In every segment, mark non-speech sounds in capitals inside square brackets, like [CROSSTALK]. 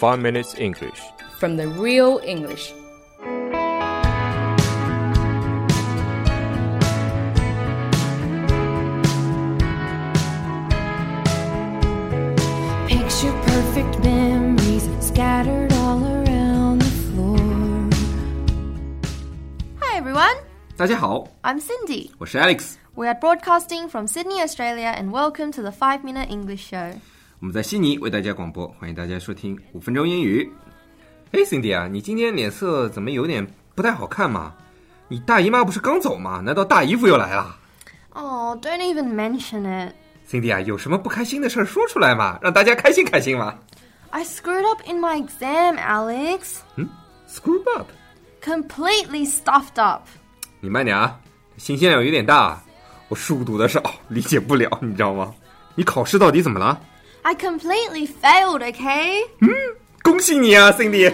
5 Minutes English. from the real English. Picture perfect memories scattered all around the floor. Hi everyone, 大家好， I'm Cindy. 我是 Alex， We are broadcasting from Sydney, Australia, and welcome to the 5 Minute English Show. 我们在悉尼为大家广播，欢迎大家收听五分钟英语。哎，Cindy 啊，你今天脸色怎么有点不太好看嘛？你大姨妈不是刚走吗？难道大姨夫又来了 Oh, don't even mention it.？Cindy 啊，有什么不开心的事儿说出来嘛，让大家开心开心嘛。I screwed up in my exam, Alex. 嗯，screwed up，Completely stuffed up. 你慢点啊，信息量有点大，我书读的少，理解不了，你知道吗？你考试到底怎么了？I completely failed, okay? 恭喜你啊，Cindy！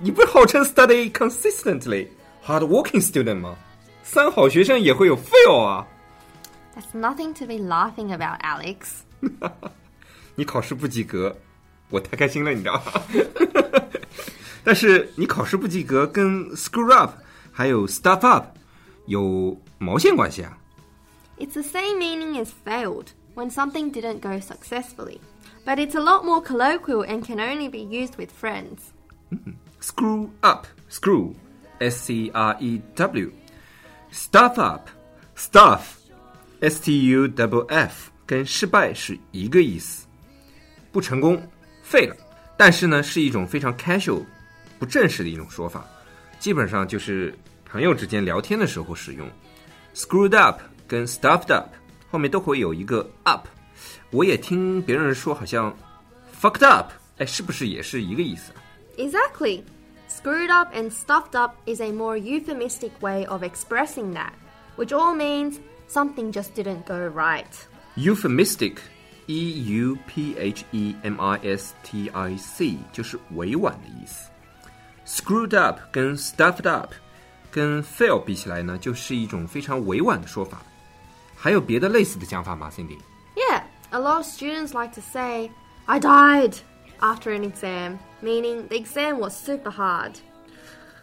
你不是号称 [LAUGHS] study consistently, hard working student 吗？三好学生也会有 fail 啊。 That's nothing to be laughing about, Alex. [LAUGHS] 你考试不及格，我太开心了，你知道吗？但是你考试不及格跟 screw [LAUGHS] up 还有 stuff up 有毛线关系啊？ It's the same meaning as failed when something didn't go successfully, but it's a lot more colloquial and can only be used with friends. screw up screw s c r e w stuff up stuff s t u w f 跟失败是一个意思，不成功废了，但是呢是一种非常 casual 不正式的一种说法，基本上就是朋友之间聊天的时候使用。screwed up 跟 stuffed up 后面都会有一个 up，我也听别人说好像 fucked up，哎，是不是也是一个意思啊？ Exactly. Screwed up and stuffed up is a more euphemistic way of expressing that, which all means something just didn't go right. euphemistic e u p h e m i s t i c 就是委婉的意思。screwed up 跟 stuffed up 跟 fail 比起来呢，就是一种非常委婉的说法。 还有别的类似的讲法吗，Cindy？ Yeah, a lot of students like to say, I died after an exam, meaning the exam was super hard.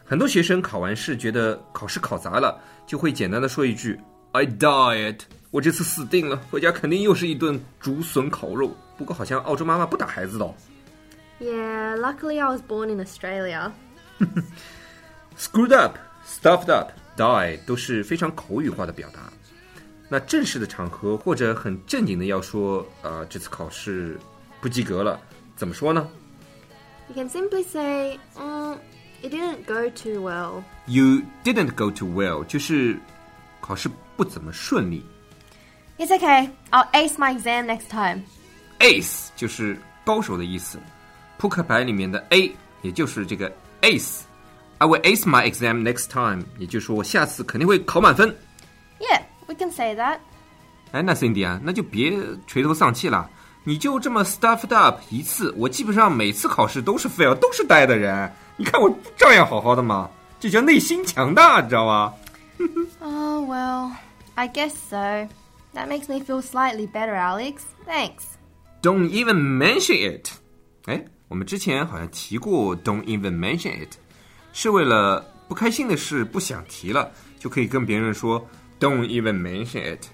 很多学生考完试觉得考试考砸了，就会简单的说一句 I died，我这次死定了，回家肯定又是一顿竹笋烤肉。不过好像澳洲妈妈不打孩子的哦。 Yeah, luckily I was born in Australia. [LAUGHS] screwed up、stuffed up、die 都是非常口语化的表达。 那正式的场合或者很正经的要说，呃，这次考试不及格了，怎么说呢 You can simply say, um, it didn't go too well.？You didn't go too well，就是考试不怎么顺利。It's okay, I'll ace my exam next time. Ace 就是高手的意思，扑克牌里面的 A 也就是这个 ace。I will ace my exam next time，也就是说我下次肯定会考满分。Yeah, we can say that. 哎，那 Cindy 啊，那就别垂头丧气了。你就这么 stuffed up 一次，我基本上每次考试都是 fail，都是呆的人。你看我照样好好的嘛，这叫内心强大，你知道吗？ Oh, [LAUGHS] well, I guess so. That makes me feel slightly better, Alex. Thanks. Don't even mention it。哎，我们之前好像提过 Don't even mention it，是为了不开心的事不想提了，就可以跟别人说 Don't even mention it。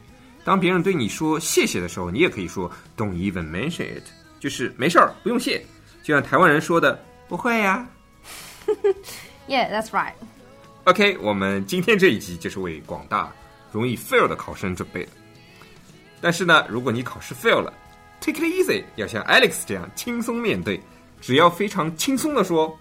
当别人对你说谢谢的时候，你也可以说 Don't even mention it，就是没事儿，不用谢。就像台湾人说的，不会呀、Yeah, that's right. OK，我们今天这一集就是为广大容易 fail 的考生准备的。但是呢，如果你考试 fail 了，take it easy，要像 Alex 这样轻松面对，只要非常轻松的说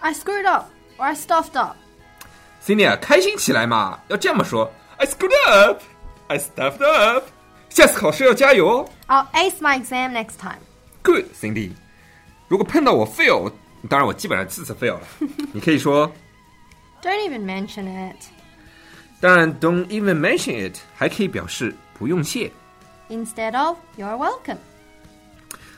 I screwed up, or I stuffed up.，Cindy 啊，开心起来嘛，要这么说 ，I screwed up，I stuffed up，下次考试要加油哦。 I'll ace my exam next time. Good，Cindy。如果碰到我 fail，当然我基本上次次 fail 了，你可以说， [LAUGHS] Don't even mention it. 当然 don't even mention it，还可以表示不用谢。 Instead of, you're welcome.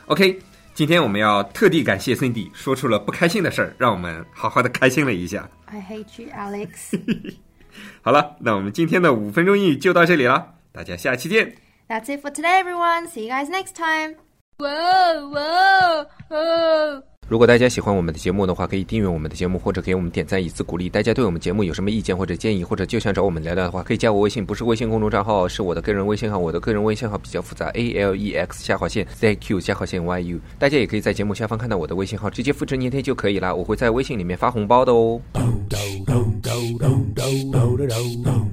OK，今天我们要特地感谢 Cindy 说出了不开心的事儿，让我们好好的开心了一下。 I hate you, Alex. [LAUGHS] [LAUGHS] 好了，那我们今天的五分钟英语就到这里了，大家下期见。That's it for today, everyone. See you guys next time. 哇哦哇哦哦！如果大家喜欢我们的节目的话，可以订阅我们的节目，或者给我们点赞以资鼓励。大家对我们节目有什么意见或者建议，或者就想找我们聊聊的话，可以加我微信，不是微信公众账号，是我的个人微信号。我的个人微信号比较复杂，a l e x 下划线 z q 下划线 y u。大家也可以在节目下方看到我的微信号，直接复制粘贴就可以了。我会在微信里面发红包的哦。do do do do do do.